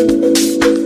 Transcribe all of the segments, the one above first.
Música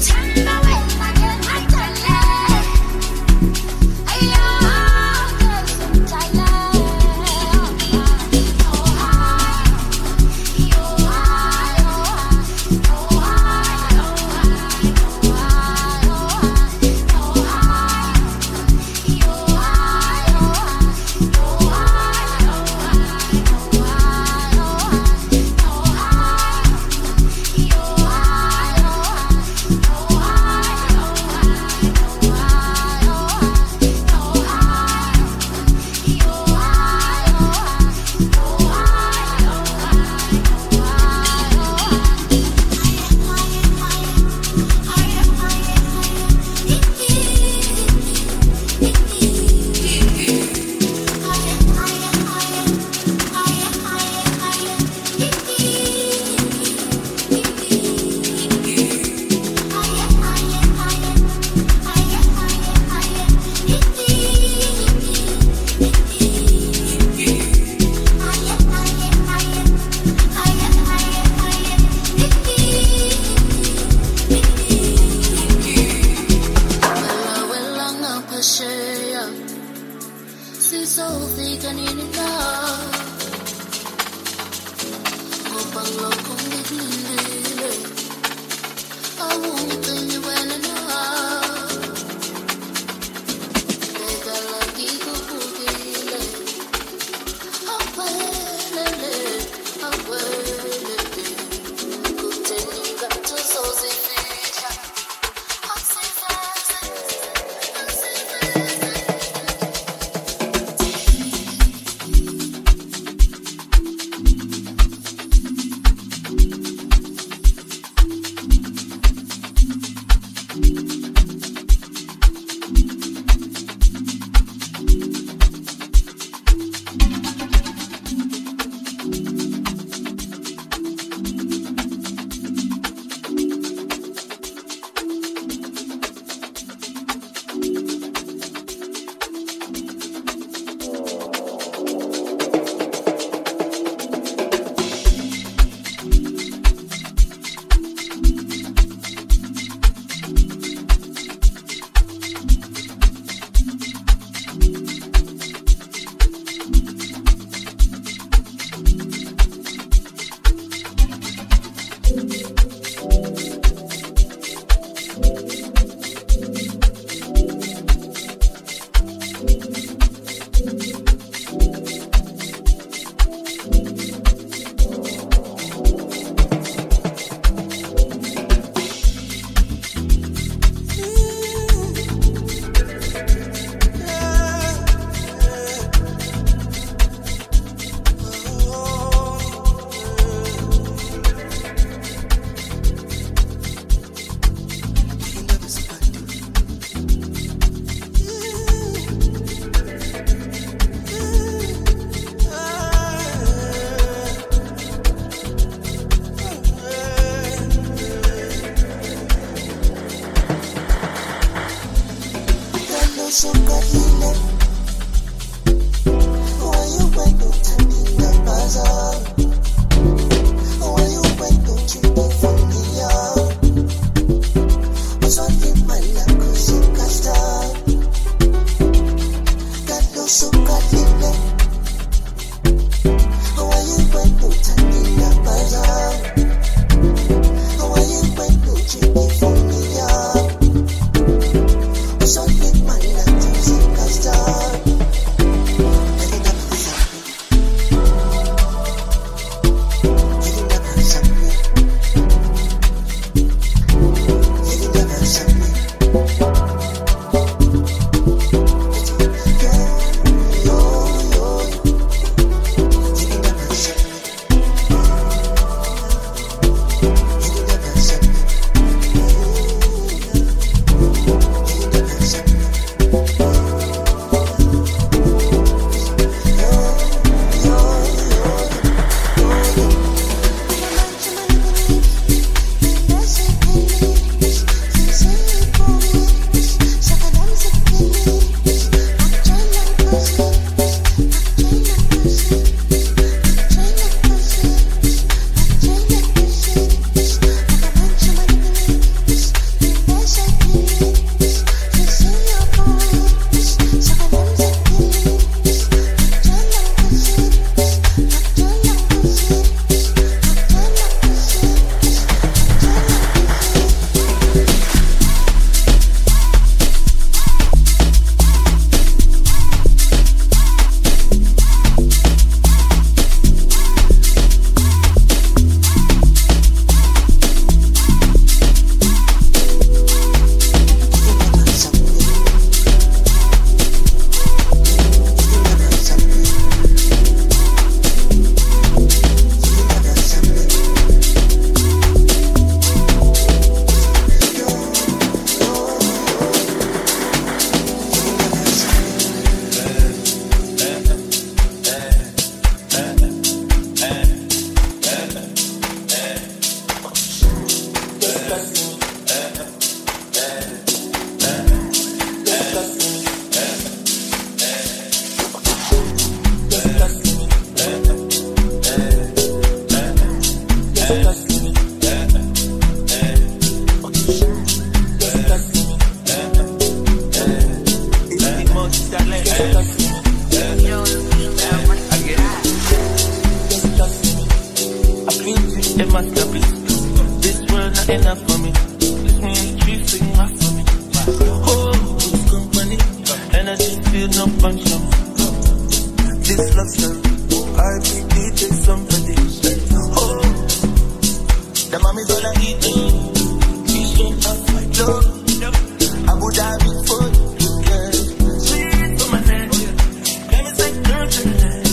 唱。da.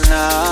Minatala,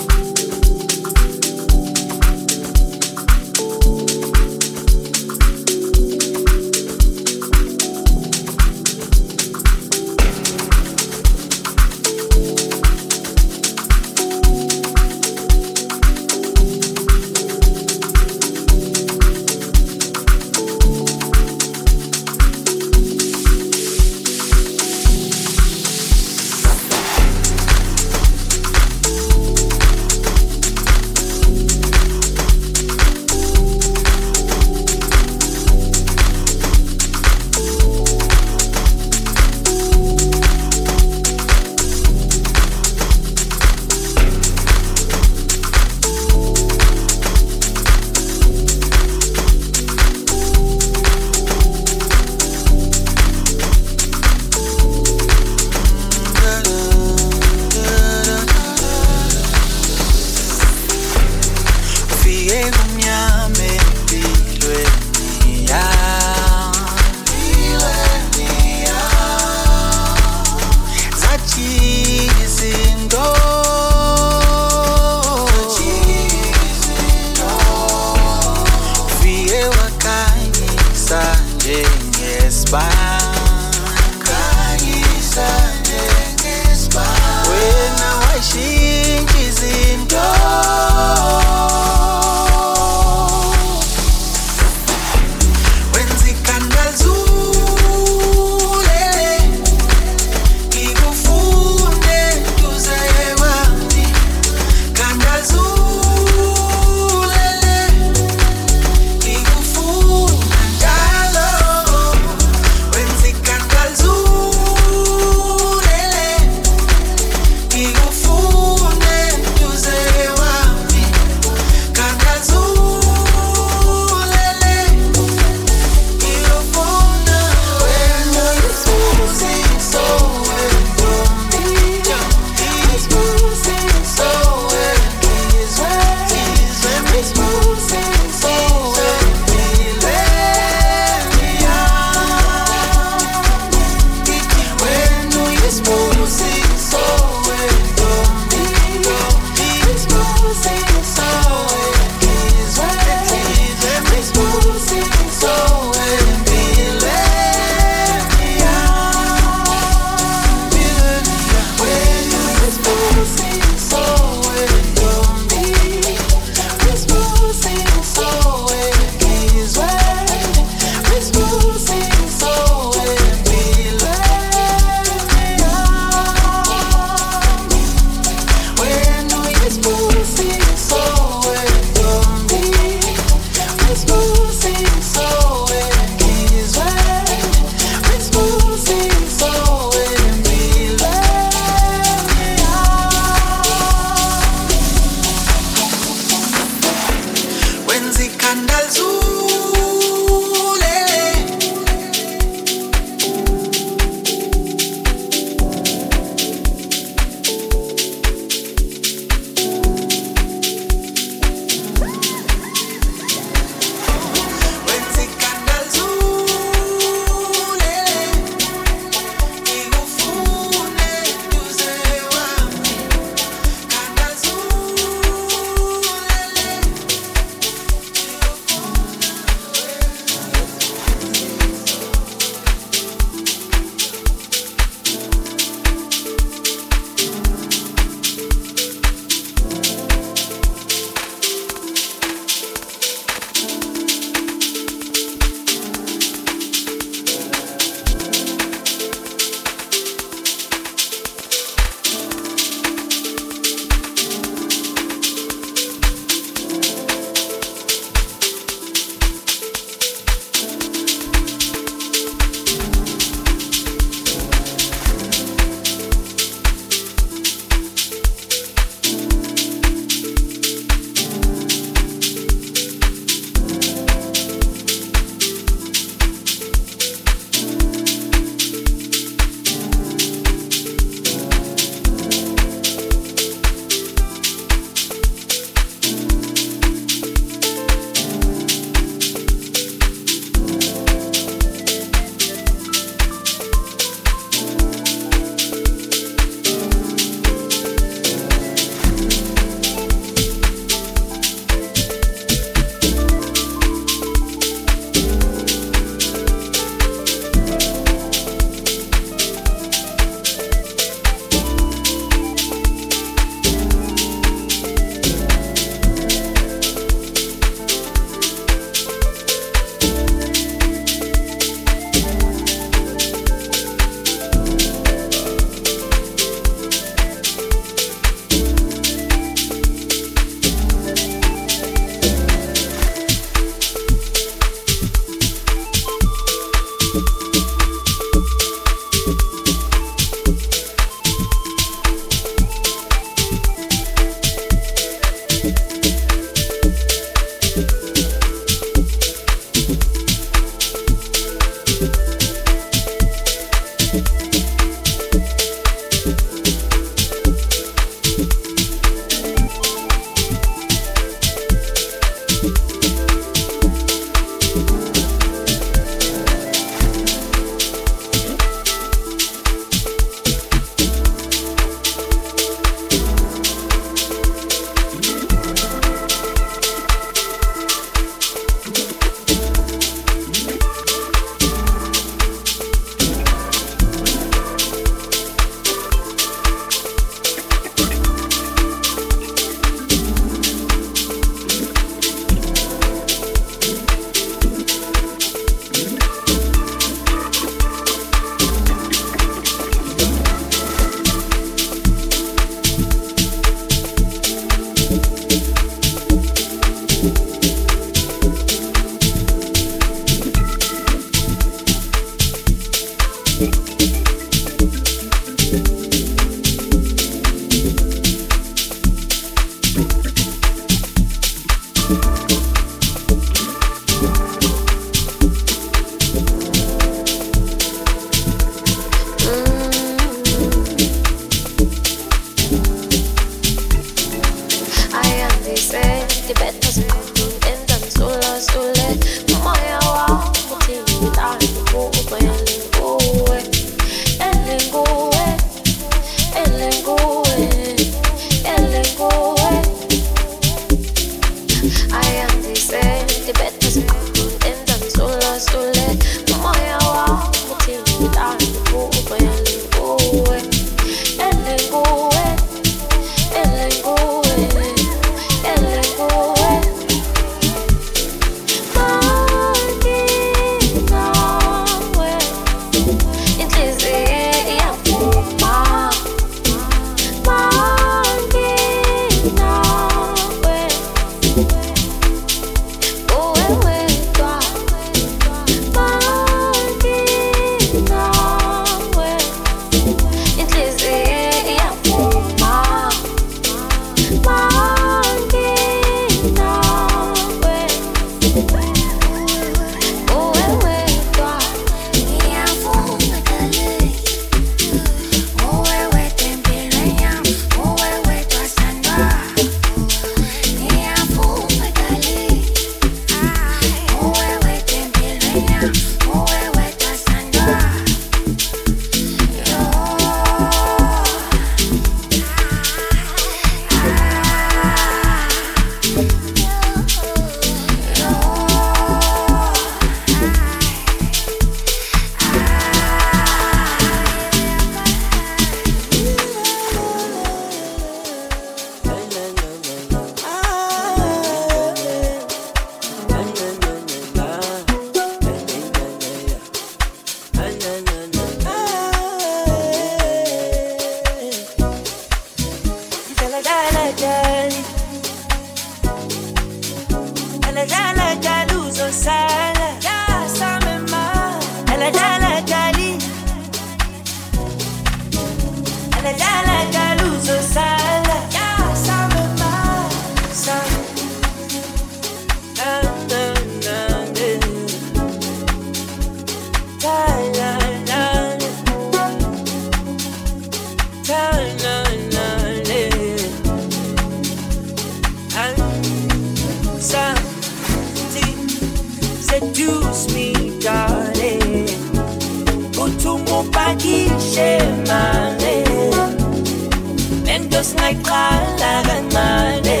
just like Paula Grande.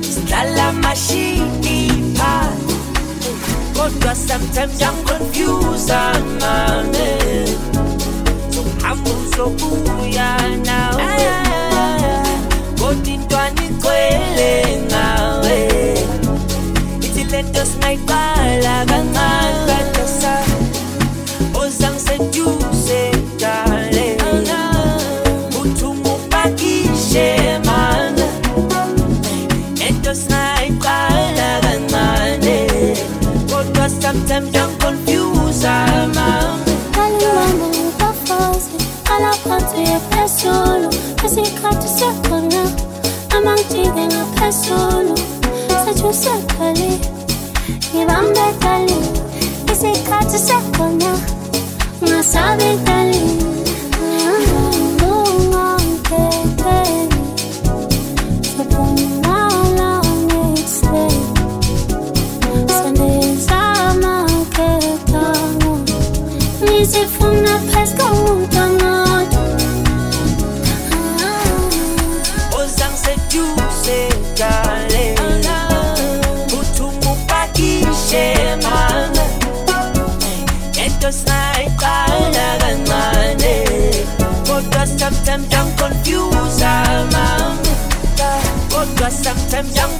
Está la machinita. Cause sometimes I'm confused, I'm So I'm so cool, now. Eh. Got into an equal now. Eh. It's a little sniper, like a man, Kodwa sometimes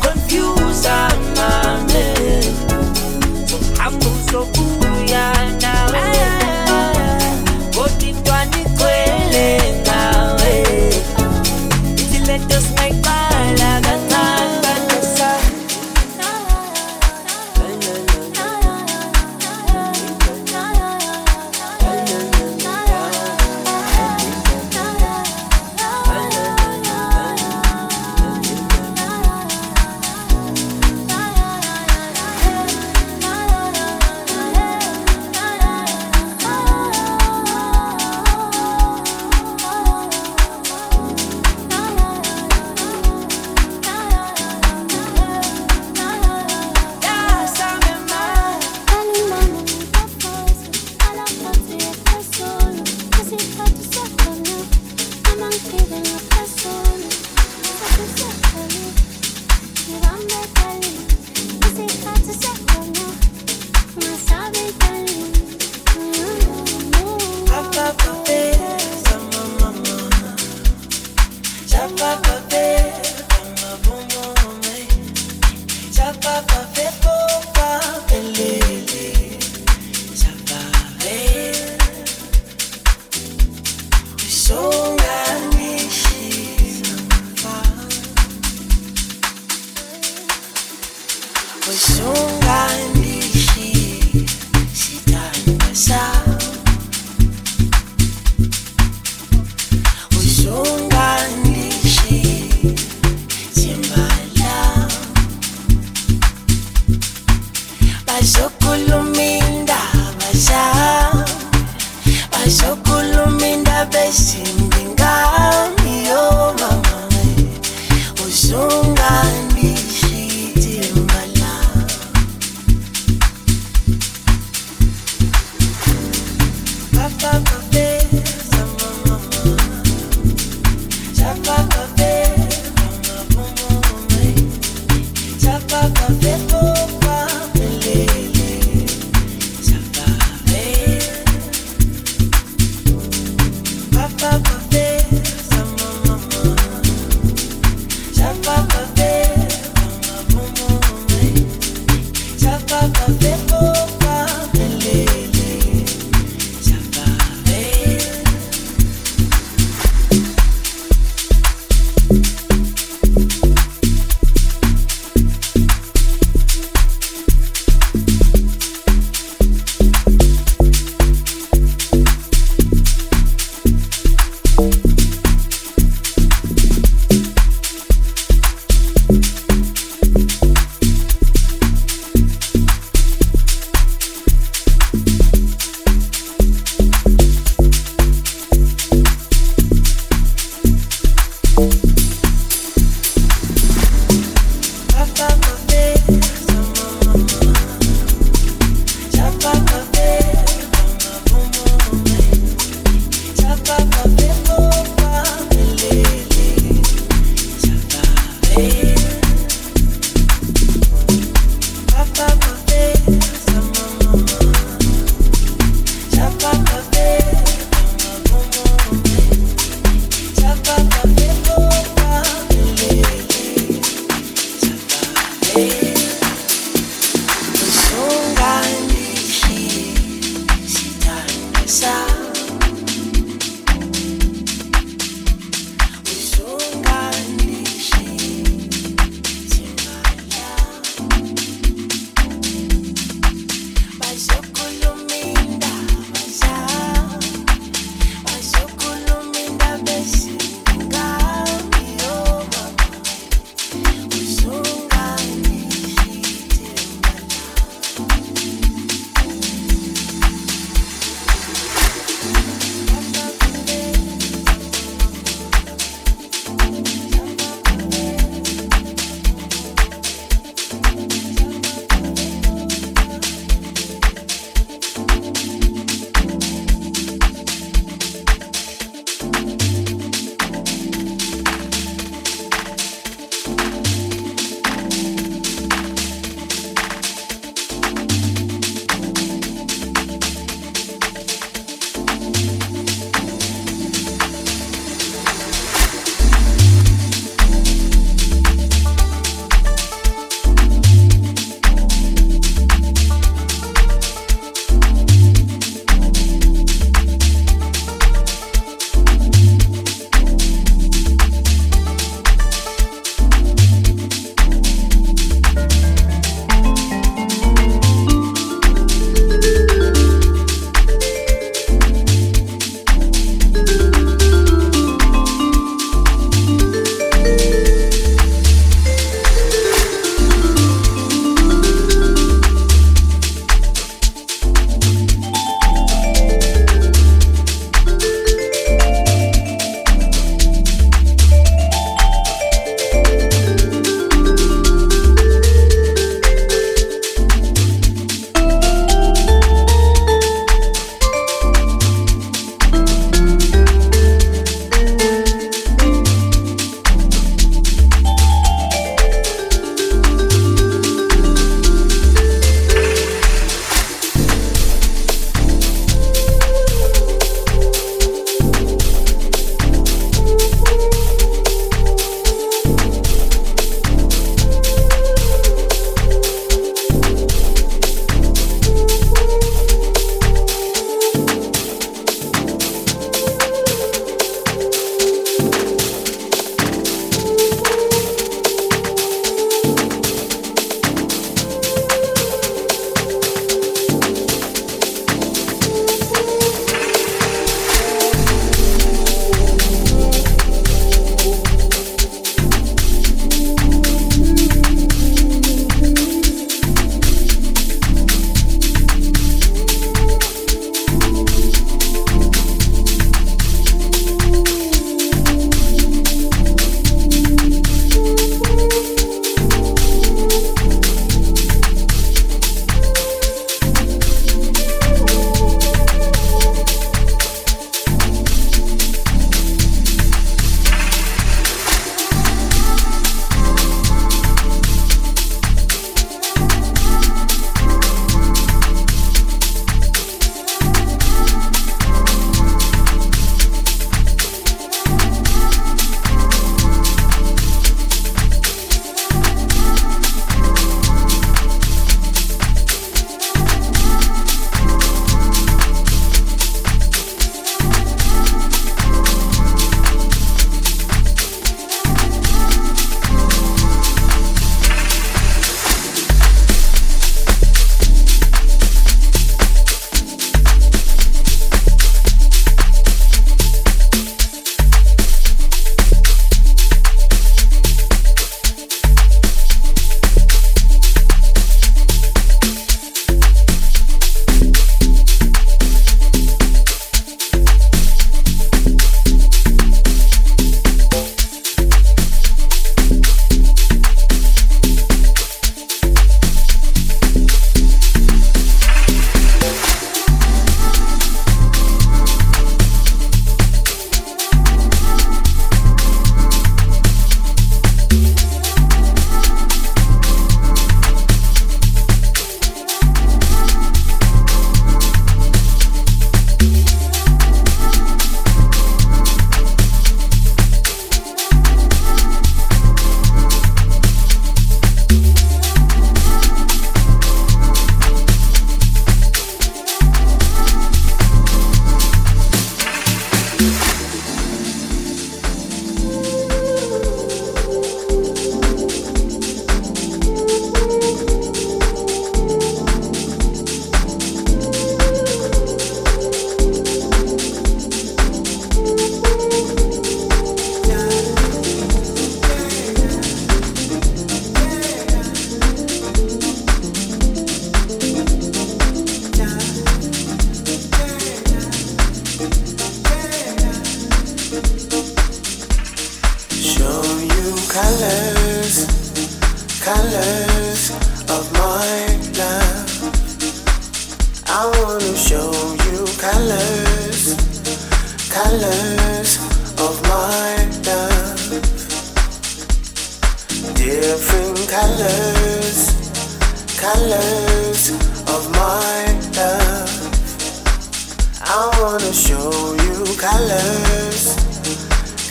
I wanna show you colors,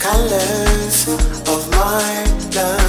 colors of my love.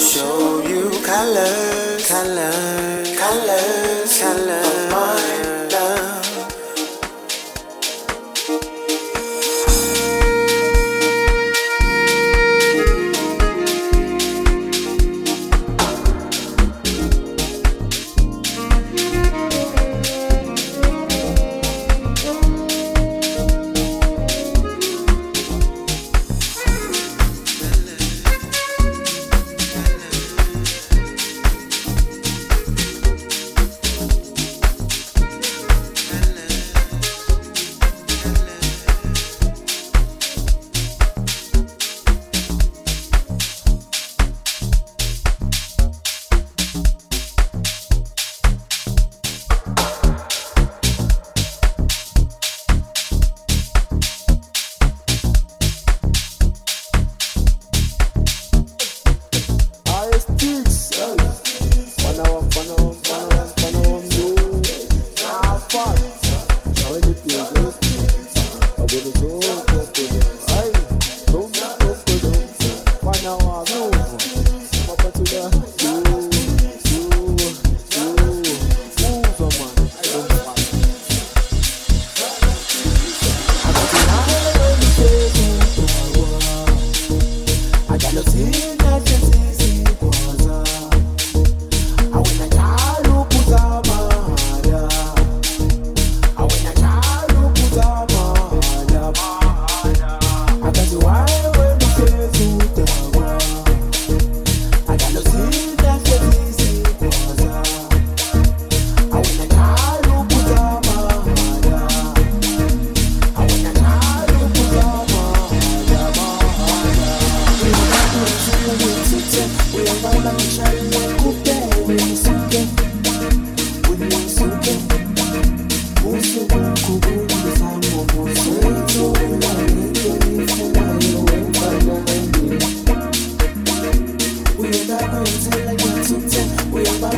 show you colors, colors.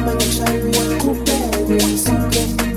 Manchari, Kupere, Sikere.